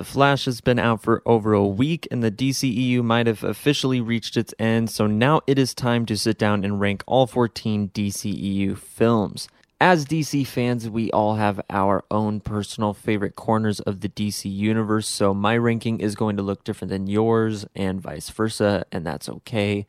The Flash has been out for over a week, and the DCEU might have officially reached its end, so now it is time to sit down and rank all 14 DCEU films. As DC fans, we all have our own personal favorite corners of the DC universe, so my ranking is going to look different than yours, and vice versa, and that's okay.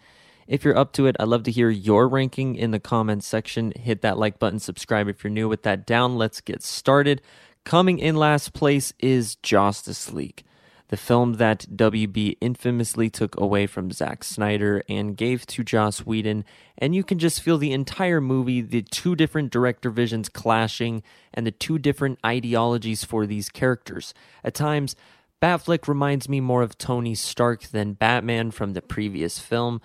If you're up to it, I'd love to hear your ranking in the comments section. Hit that like button, subscribe if you're new. With that down, let's get started. Coming in last place is Justice League, the film that WB infamously took away from Zack Snyder and gave to Joss Whedon. And you can just feel the entire movie, the two different director visions clashing, and the two different ideologies for these characters. At times, Batfleck reminds me more of Tony Stark than Batman from the previous film.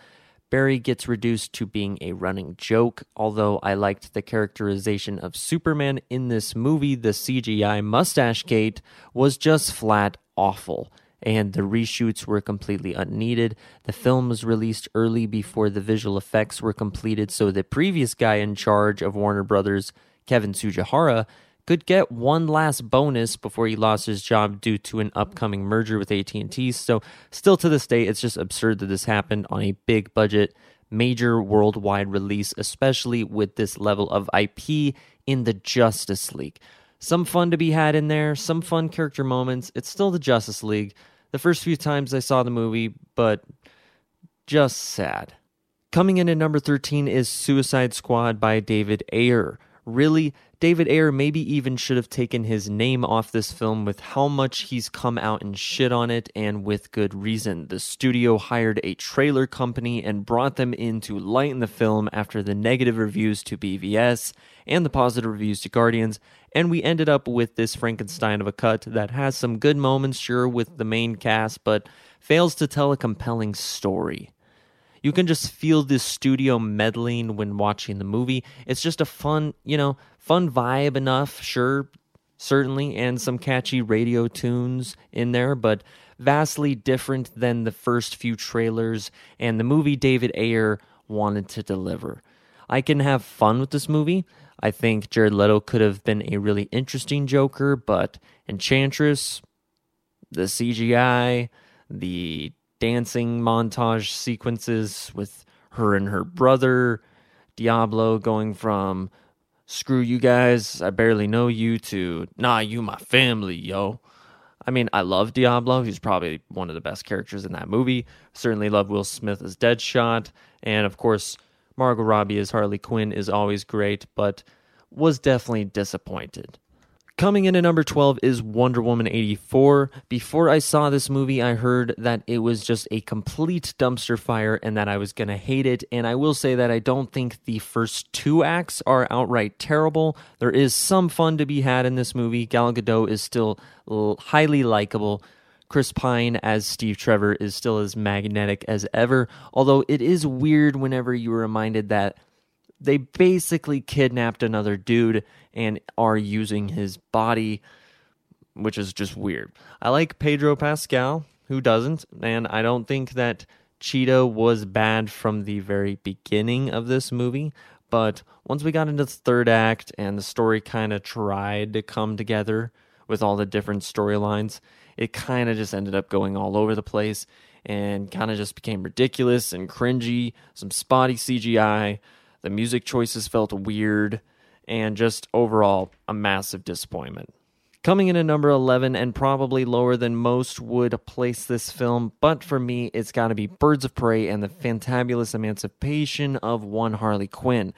Barry gets reduced to being a running joke. Although I liked the characterization of Superman in this movie, the CGI mustache gate was just flat awful. And the reshoots were completely unneeded. The film was released early before the visual effects were completed, so the previous guy in charge of Warner Brothers, Kevin Tsujihara, could get one last bonus before he lost his job due to an upcoming merger with AT&T. So still to this day it's just absurd that this happened on a big budget major worldwide release especially with this level of IP in the Justice League. Some fun to be had in there, some fun character moments. It's still the Justice League. The first few times I saw the movie, but just sad. Coming in at number 13 is Suicide Squad by David Ayer. Really, David Ayer maybe even should have taken his name off this film with how much he's come out and shit on it, and with good reason. The studio hired a trailer company and brought them in to lighten the film after the negative reviews to BVS and the positive reviews to Guardians, and we ended up with this Frankenstein of a cut that has some good moments, sure, with the main cast, but fails to tell a compelling story. You can just feel this studio meddling when watching the movie. It's just a fun, you know, fun vibe enough, sure, certainly, and some catchy radio tunes in there, but vastly different than the first few trailers and the movie David Ayer wanted to deliver. I can have fun with this movie. I think Jared Leto could have been a really interesting Joker, but Enchantress, the CGI, the dancing montage sequences with her and her brother, Diablo going from screw you guys, I barely know you to nah, you my family, yo. I mean, I love Diablo. He's probably one of the best characters in that movie. Certainly love Will Smith as Deadshot. And of course, Margot Robbie as Harley Quinn is always great, but was definitely disappointed. Coming in at number 12 is Wonder Woman 84. Before I saw this movie, I heard that it was just a complete dumpster fire and that I was going to hate it. And I will say that I don't think the first two acts are outright terrible. There is some fun to be had in this movie. Gal Gadot is still highly likable. Chris Pine as Steve Trevor is still as magnetic as ever, although it is weird whenever you are reminded that they basically kidnapped another dude and are using his body, which is just weird. I like Pedro Pascal, who doesn't, and I don't think that Cheetah was bad from the very beginning of this movie. But once we got into the third act and the story kind of tried to come together with all the different storylines, it kind of just ended up going all over the place and kind of just became ridiculous and cringy, some spotty CGI. The music choices felt weird and just overall a massive disappointment. Coming in at number 11 and probably lower than most would place this film, but for me, it's got to be Birds of Prey and the fantabulous emancipation of one Harley Quinn.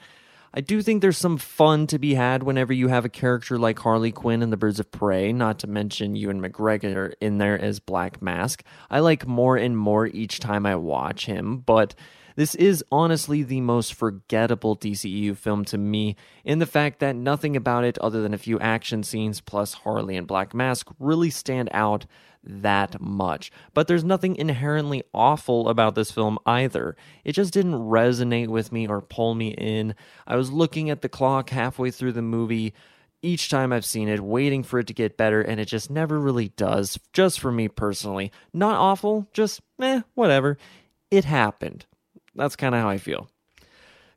I do think there's some fun to be had whenever you have a character like Harley Quinn in the Birds of Prey, not to mention Ewan McGregor in there as Black Mask. I like more and more each time I watch him, but this is honestly the most forgettable DCEU film to me, in the fact that nothing about it, other than a few action scenes plus Harley and Black Mask, really stand out that much. But there's nothing inherently awful about this film either. It just didn't resonate with me or pull me in. I was looking at the clock halfway through the movie each time I've seen it, waiting for it to get better, and it just never really does, just for me personally. Not awful, just eh, whatever. It happened. That's kind of how I feel.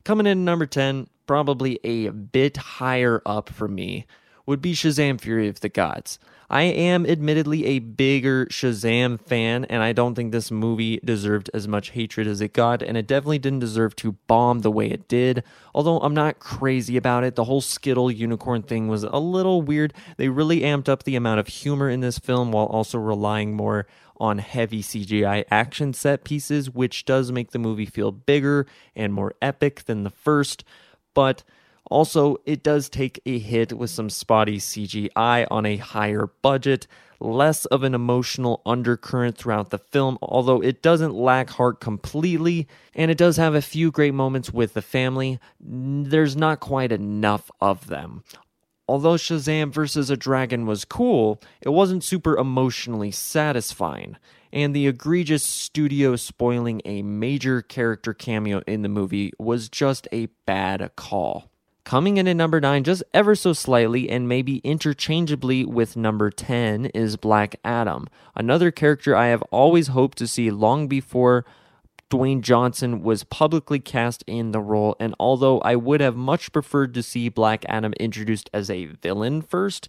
Coming in number 10, probably a bit higher up for me, would be Shazam Fury of the Gods. I am admittedly a bigger Shazam fan, and I don't think this movie deserved as much hatred as it got, and it definitely didn't deserve to bomb the way it did. Although I'm not crazy about it, the whole Skittle unicorn thing was a little weird. They really amped up the amount of humor in this film while also relying more on heavy CGI action set pieces, which does make the movie feel bigger and more epic than the first. But also, it does take a hit with some spotty CGI on a higher budget, less of an emotional undercurrent throughout the film, although it doesn't lack heart completely, and it does have a few great moments with the family. There's not quite enough of them. Although Shazam vs. a Dragon was cool, it wasn't super emotionally satisfying, and the egregious studio spoiling a major character cameo in the movie was just a bad call. Coming in at number 9 just ever so slightly and maybe interchangeably with number 10 is Black Adam, another character I have always hoped to see long before Dwayne Johnson was publicly cast in the role, and although I would have much preferred to see Black Adam introduced as a villain first,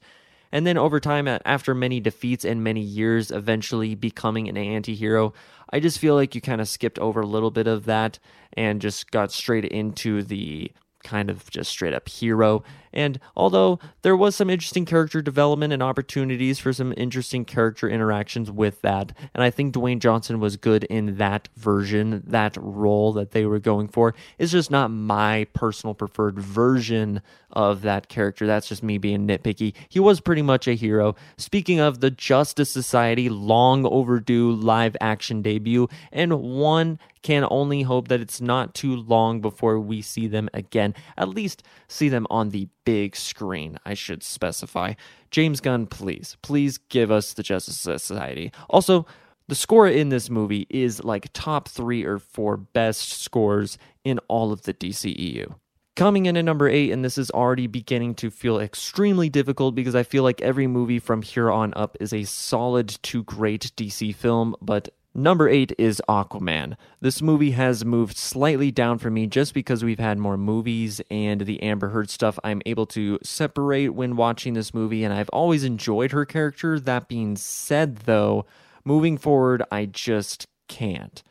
and then over time, after many defeats and many years, eventually becoming an anti hero, I just feel like you kind of skipped over a little bit of that and just got straight into the kind of just straight up hero. And although there was some interesting character development and opportunities for some interesting character interactions with that, and I think Dwayne Johnson was good in that version, that role that they were going for, it's just not my personal preferred version of that character. That's just me being nitpicky. He was pretty much a hero. Speaking of the Justice Society, long overdue live action debut, and one can only hope that it's not too long before we see them again. At least see them on the big screen, I should specify. James Gunn, please, please give us the Justice Society. Also, the score in this movie is like top three or four best scores in all of the DCEU. Coming in at number eight, and this is already beginning to feel extremely difficult because I feel like every movie from here on up is a solid to great DC film, but Number eight is Aquaman. This movie has moved slightly down for me just because we've had more movies and the Amber Heard stuff I'm able to separate when watching this movie, and I've always enjoyed her character. That being said, though, moving forward, I just can't.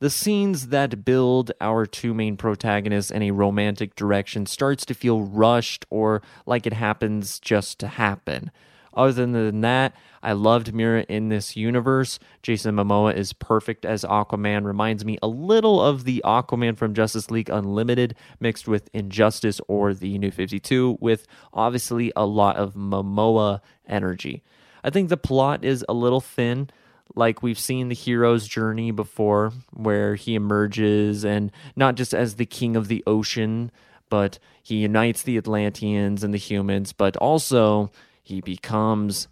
The scenes that build our two main protagonists in a romantic direction starts to feel rushed or like it happens just to happen. Other than that, I loved Mira in this universe. Jason Momoa is perfect as Aquaman. Reminds me a little of the Aquaman from Justice League Unlimited mixed with Injustice or the New 52 with obviously a lot of Momoa energy. I think the plot is a little thin like we've seen the hero's journey before, where he emerges and not just as the king of the ocean, but he unites the Atlanteans and the humans, but also he becomes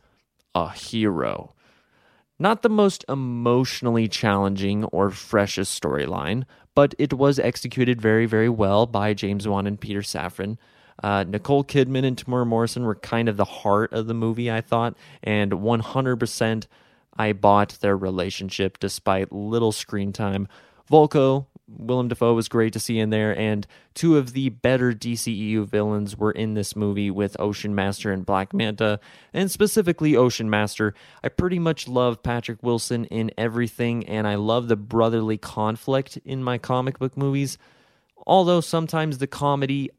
a hero. Not the most emotionally challenging or freshest storyline, but it was executed very, very well by James Wan and Peter Safran. Uh, Nicole Kidman and Temuera Morrison were kind of the heart of the movie, I thought, and 100% I bought their relationship despite little screen time. Vulko, Willem Dafoe was great to see in there, and two of the better DCEU villains were in this movie with Ocean Master and Black Manta, and specifically Ocean Master. I pretty much love Patrick Wilson in everything, and I love the brotherly conflict in my comic book movies. Although sometimes the comedy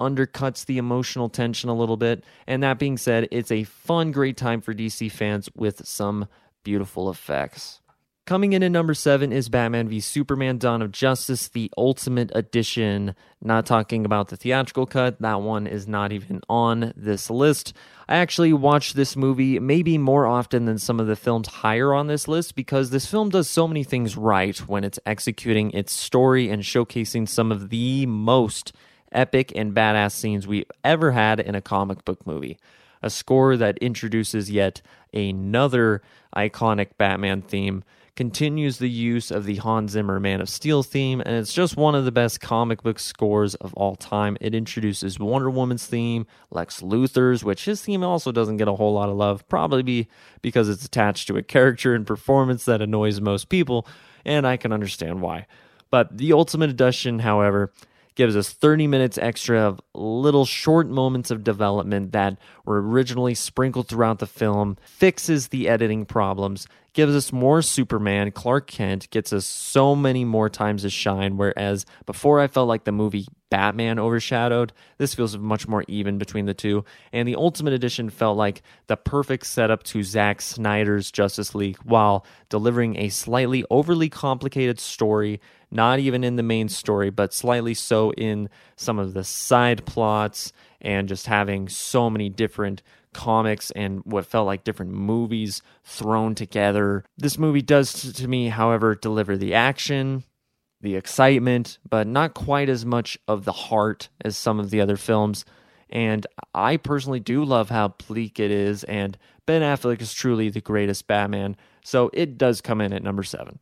undercuts the emotional tension a little bit. And that being said, it's a fun, great time for DC fans with some beautiful effects. Coming in at number seven is Batman v Superman Dawn of Justice, the Ultimate Edition. Not talking about the theatrical cut, that one is not even on this list. I actually watched this movie maybe more often than some of the films higher on this list because this film does so many things right when it's executing its story and showcasing some of the most epic and badass scenes we've ever had in a comic book movie a score that introduces yet another iconic Batman theme, continues the use of the Hans Zimmer Man of Steel theme, and it's just one of the best comic book scores of all time. It introduces Wonder Woman's theme, Lex Luthor's, which his theme also doesn't get a whole lot of love, probably be because it's attached to a character and performance that annoys most people, and I can understand why. But the Ultimate Edition, however, gives us 30 minutes extra of little short moments of development that were originally sprinkled throughout the film, fixes the editing problems, gives us more Superman. Clark Kent gets us so many more times to shine, whereas before I felt like the movie Batman overshadowed, this feels much more even between the two. And the Ultimate Edition felt like the perfect setup to Zack Snyder's Justice League while delivering a slightly overly complicated story, not even in the main story, but slightly so in some of the side plots and just having so many different comics and what felt like different movies thrown together. This movie does to me, however, deliver the action, the excitement, but not quite as much of the heart as some of the other films. And I personally do love how bleak it is, and Ben Affleck is truly the greatest Batman, so it does come in at number seven.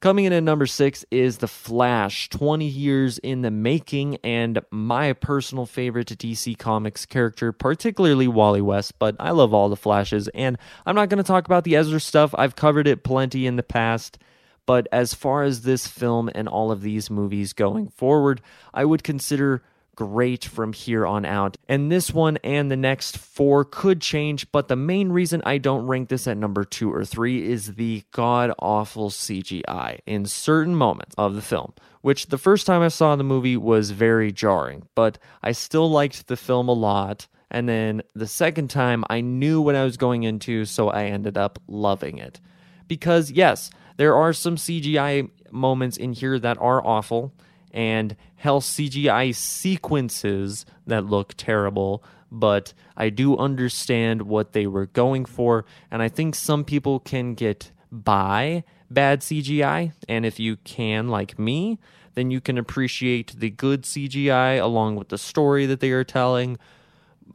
Coming in at number six is The Flash, 20 years in the making, and my personal favorite DC Comics character, particularly Wally West, but I love all the Flashes, and I'm not going to talk about the Ezra stuff. I've covered it plenty in the past. But as far as this film and all of these movies going forward, I would consider great from here on out. And this one and the next four could change, but the main reason I don't rank this at number two or three is the god awful CGI in certain moments of the film, which the first time I saw the movie was very jarring, but I still liked the film a lot. And then the second time, I knew what I was going into, so I ended up loving it. Because, yes, there are some CGI moments in here that are awful and hell CGI sequences that look terrible, but I do understand what they were going for, and I think some people can get by bad CGI, and if you can, like me, then you can appreciate the good CGI along with the story that they are telling.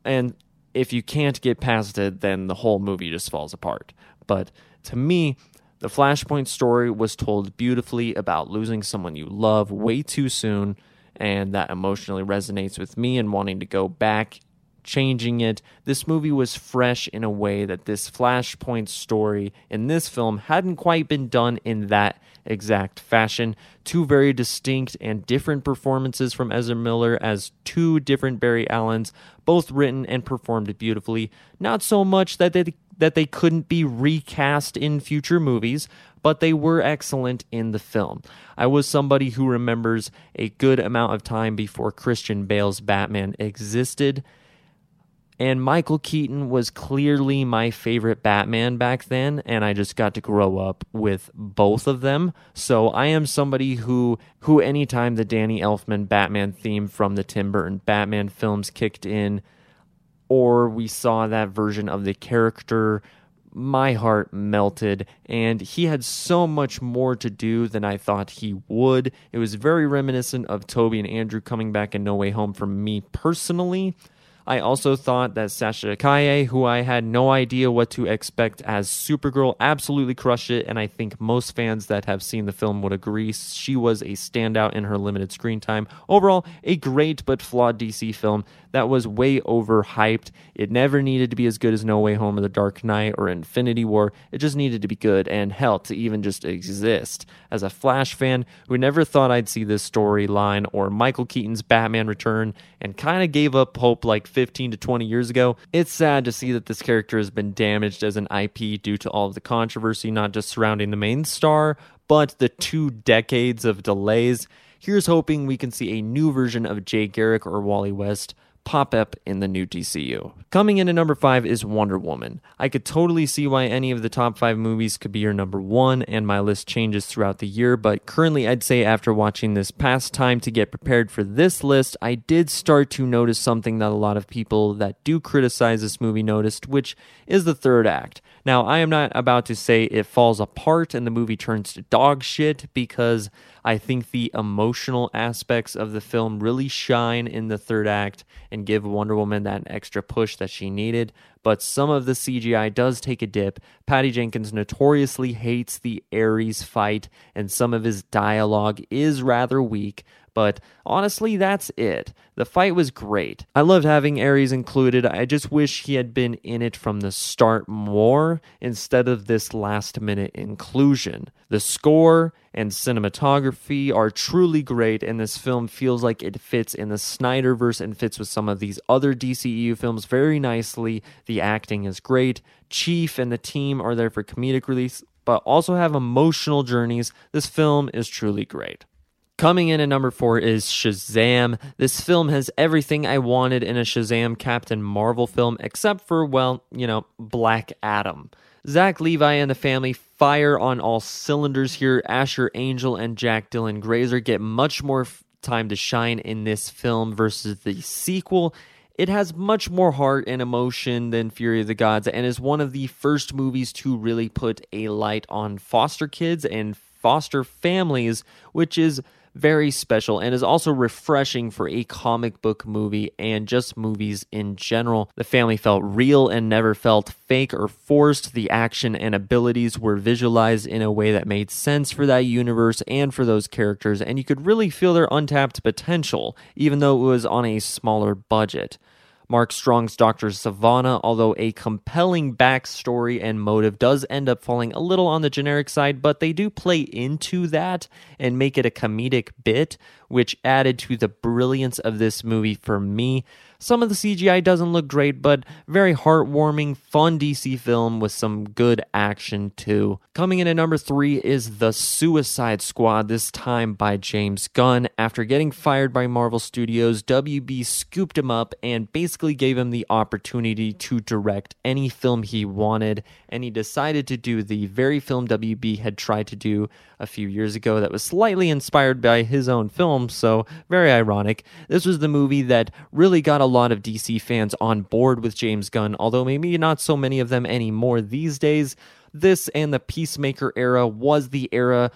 And if you can't get past it, then the whole movie just falls apart. But to me, the Flashpoint story was told beautifully about losing someone you love way too soon, and that emotionally resonates with me and wanting to go back, changing it. This movie was fresh in a way that this Flashpoint story in this film hadn't quite been done in that exact fashion. Two very distinct and different performances from Ezra Miller as two different Barry Allens, both written and performed beautifully. Not so much that they that they couldn't be recast in future movies, but they were excellent in the film. I was somebody who remembers a good amount of time before Christian Bale's Batman existed. And Michael Keaton was clearly my favorite Batman back then, and I just got to grow up with both of them. So I am somebody who, who anytime the Danny Elfman Batman theme from the Tim Burton Batman films kicked in, or we saw that version of the character, my heart melted. And he had so much more to do than I thought he would. It was very reminiscent of Tobey and Andrew coming back in No Way Home for me personally. I also thought that Sasha Calle, who I had no idea what to expect as Supergirl, absolutely crushed it, and I think most fans that have seen the film would agree she was a standout in her limited screen time. Overall, a great but flawed DC film that was way overhyped. It never needed to be as good as No Way Home or The Dark Knight or Infinity War. It just needed to be good and hell to even just exist. As a Flash fan who never thought I'd see this storyline or Michael Keaton's Batman return and kind of gave up hope like 15 to 20 years ago, it's sad to see that this character has been damaged as an IP due to all of the controversy, not just surrounding the main star, but the two decades of delays. Here's hoping we can see a new version of Jay Garrick or Wally West pop up in the new DCU. Coming in at number five is Wonder Woman. I could totally see why any of the top five movies could be your number one, and my list changes throughout the year, but currently I'd say after watching this past time to get prepared for this list, I did start to notice something that a lot of people that do criticize this movie noticed, which is the third act. Now, I am not about to say it falls apart and the movie turns to dog shit because I think the emotional aspects of the film really shine in the third act and give Wonder Woman that extra push that she needed. But some of the CGI does take a dip. Patty Jenkins notoriously hates the Ares fight, and some of his dialogue is rather weak. But honestly, that's it. The fight was great. I loved having Ares included. I just wish he had been in it from the start more instead of this last minute inclusion. The score and cinematography are truly great, and this film feels like it fits in the Snyderverse and fits with some of these other DCEU films very nicely. The acting is great. Chief and the team are there for comedic relief, but also have emotional journeys. This film is truly great. Coming in at number four is Shazam. This film has everything I wanted in a Shazam Captain Marvel film, except for, well, you know, Black Adam. Zach Levi and the family fire on all cylinders here. Asher Angel and Jack Dylan Grazer get much more f- time to shine in this film versus the sequel. It has much more heart and emotion than Fury of the Gods and is one of the first movies to really put a light on foster kids and foster families, which is very special and is also refreshing for a comic book movie and just movies in general. The family felt real and never felt fake or forced. The action and abilities were visualized in a way that made sense for that universe and for those characters, and you could really feel their untapped potential, even though it was on a smaller budget. Mark Strong's Dr. Sivana, although a compelling backstory and motive does end up falling a little on the generic side, but they do play into that and make it a comedic bit, which added to the brilliance of this movie for me. Some of the CGI doesn't look great, but very heartwarming, fun DC film with some good action too. Coming in at number three is The Suicide Squad, this time by James Gunn. After getting fired by Marvel Studios, WB scooped him up and basically gave him the opportunity to direct any film he wanted, and he decided to do the very film WB had tried to do a few years ago that was slightly inspired by his own film, so very ironic. This was the movie that really got a lot of DC fans on board with James Gunn, although maybe not so many of them anymore these days. This and the Peacemaker era was the era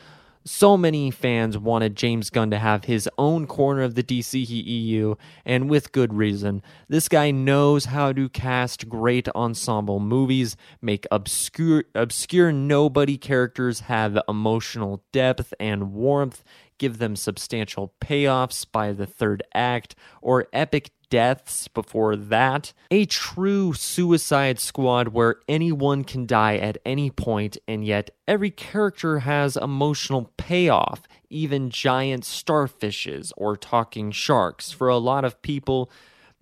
so many fans wanted James Gunn to have his own corner of the DCEU, and with good reason. This guy knows how to cast great ensemble movies, make obscure obscure nobody characters have emotional depth and warmth, give them substantial payoffs by the third act, or epic deaths before that. A true suicide squad where anyone can die at any point, and yet every character has emotional payoff, even giant starfishes or talking sharks. For a lot of people,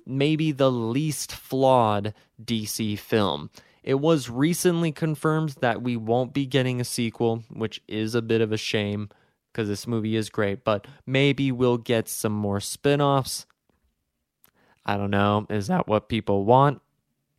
maybe the least flawed DC film. It was recently confirmed that we won't be getting a sequel, which is a bit of a shame because this movie is great, but maybe we'll get some more spin offs. I don't know. Is that what people want?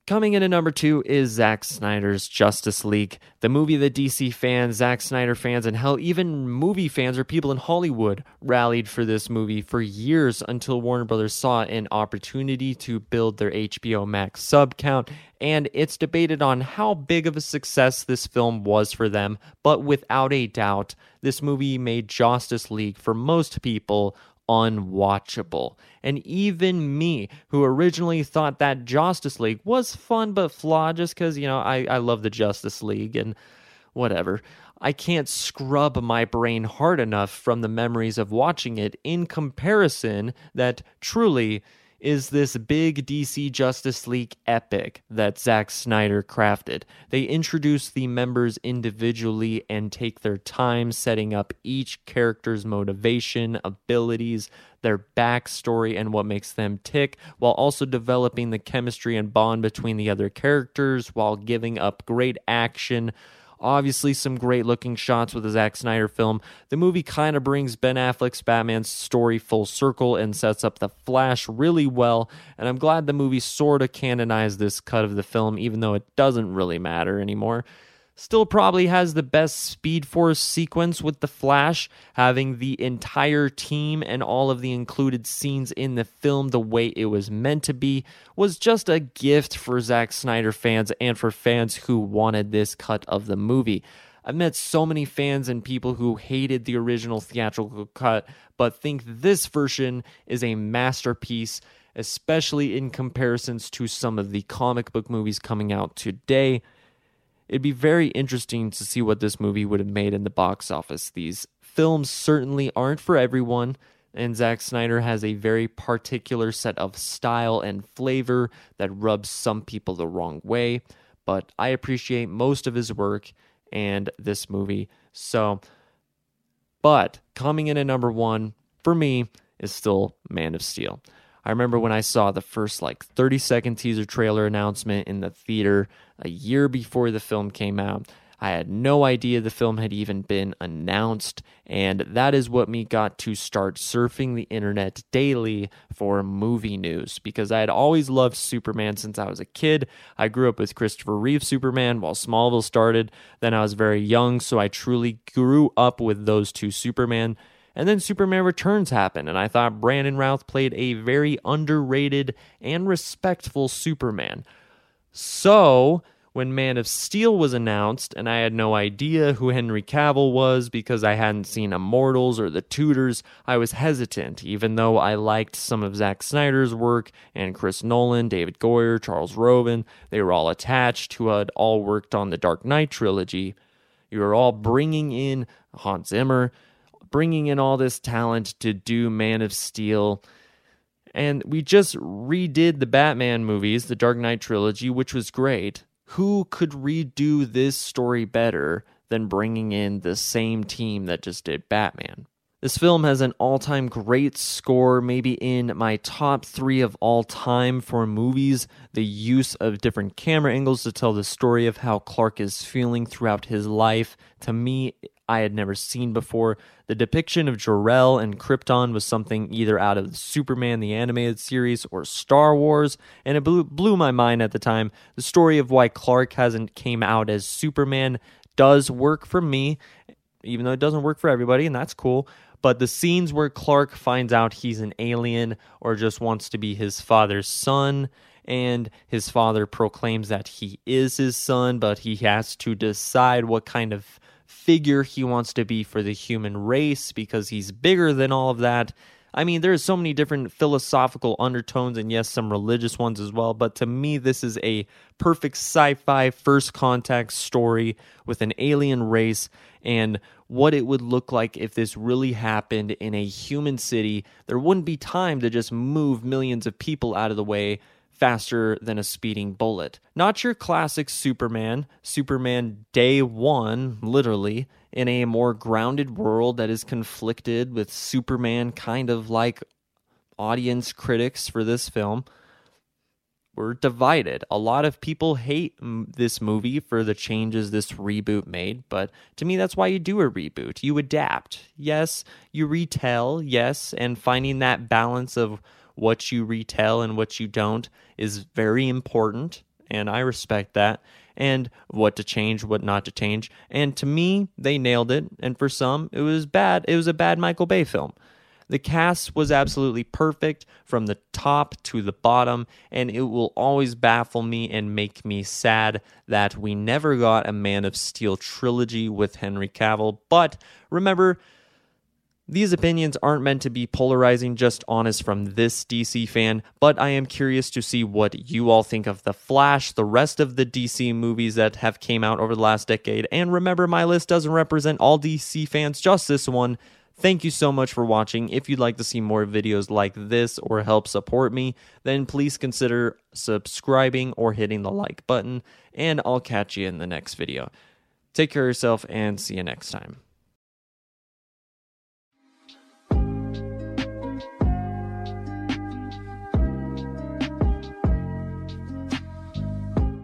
Coming in at number two is Zack Snyder's Justice League, the movie that DC fans, Zack Snyder fans, and hell, even movie fans or people in Hollywood rallied for this movie for years until Warner Brothers saw an opportunity to build their HBO Max sub count. And it's debated on how big of a success this film was for them, but without a doubt, this movie made Justice League for most people unwatchable. And even me, who originally thought that Justice League was fun but flawed just because, you know, I, I love the Justice League and whatever. I can't scrub my brain hard enough from the memories of watching it in comparison that truly is this big DC Justice League epic that Zack Snyder crafted. They introduce the members individually and take their time setting up each character's motivation, abilities, their backstory, and what makes them tick, while also developing the chemistry and bond between the other characters while giving up great action Obviously, some great looking shots with the Zack Snyder film. The movie kind of brings Ben Affleck's Batman's story full circle and sets up the Flash really well. And I'm glad the movie sort of canonized this cut of the film, even though it doesn't really matter anymore. Still, probably has the best Speed Force sequence with The Flash, having the entire team and all of the included scenes in the film the way it was meant to be, was just a gift for Zack Snyder fans and for fans who wanted this cut of the movie. I've met so many fans and people who hated the original theatrical cut, but think this version is a masterpiece, especially in comparisons to some of the comic book movies coming out today. It'd be very interesting to see what this movie would have made in the box office. These films certainly aren't for everyone, and Zack Snyder has a very particular set of style and flavor that rubs some people the wrong way. But I appreciate most of his work and this movie. So But coming in at number one for me is still Man of Steel. I remember when I saw the first like 30 second teaser trailer announcement in the theater a year before the film came out. I had no idea the film had even been announced, and that is what me got to start surfing the internet daily for movie news because I had always loved Superman since I was a kid. I grew up with Christopher Reeve Superman while Smallville started. Then I was very young, so I truly grew up with those two Superman. And then Superman Returns happened, and I thought Brandon Routh played a very underrated and respectful Superman. So, when Man of Steel was announced, and I had no idea who Henry Cavill was because I hadn't seen Immortals or The Tudors, I was hesitant, even though I liked some of Zack Snyder's work and Chris Nolan, David Goyer, Charles Roven. They were all attached, who had all worked on the Dark Knight trilogy. You were all bringing in Hans Zimmer, bringing in all this talent to do Man of Steel. And we just redid the Batman movies, the Dark Knight trilogy, which was great who could redo this story better than bringing in the same team that just did Batman? This film has an all time great score, maybe in my top three of all time for movies. The use of different camera angles to tell the story of how Clark is feeling throughout his life. To me, I had never seen before. The depiction of Jor-El and Krypton was something either out of Superman the animated series or Star Wars, and it blew, blew my mind at the time. The story of why Clark hasn't came out as Superman does work for me, even though it doesn't work for everybody, and that's cool. But the scenes where Clark finds out he's an alien or just wants to be his father's son, and his father proclaims that he is his son, but he has to decide what kind of figure he wants to be for the human race because he's bigger than all of that. I mean, there's so many different philosophical undertones and yes, some religious ones as well, but to me this is a perfect sci-fi first contact story with an alien race and what it would look like if this really happened in a human city. There wouldn't be time to just move millions of people out of the way faster than a speeding bullet. Not your classic Superman, Superman day one, literally, in a more grounded world that is conflicted with Superman kind of like audience critics for this film were divided. A lot of people hate this movie for the changes this reboot made, but to me, that's why you do a reboot. You adapt. Yes, you retell, yes, and finding that balance of what you retell and what you don't is very important, and I respect that. And what to change, what not to change. And to me, they nailed it. And for some, it was bad. It was a bad Michael Bay film. The cast was absolutely perfect from the top to the bottom, and it will always baffle me and make me sad that we never got a Man of Steel trilogy with Henry Cavill. But remember, these opinions aren't meant to be polarizing, just honest from this DC fan, but I am curious to see what you all think of The Flash, the rest of the DC movies that have came out over the last decade. And remember, my list doesn't represent all DC fans, just this one. Thank you so much for watching. If you'd like to see more videos like this or help support me, then please consider subscribing or hitting the like button, and I'll catch you in the next video. Take care of yourself and see you next time.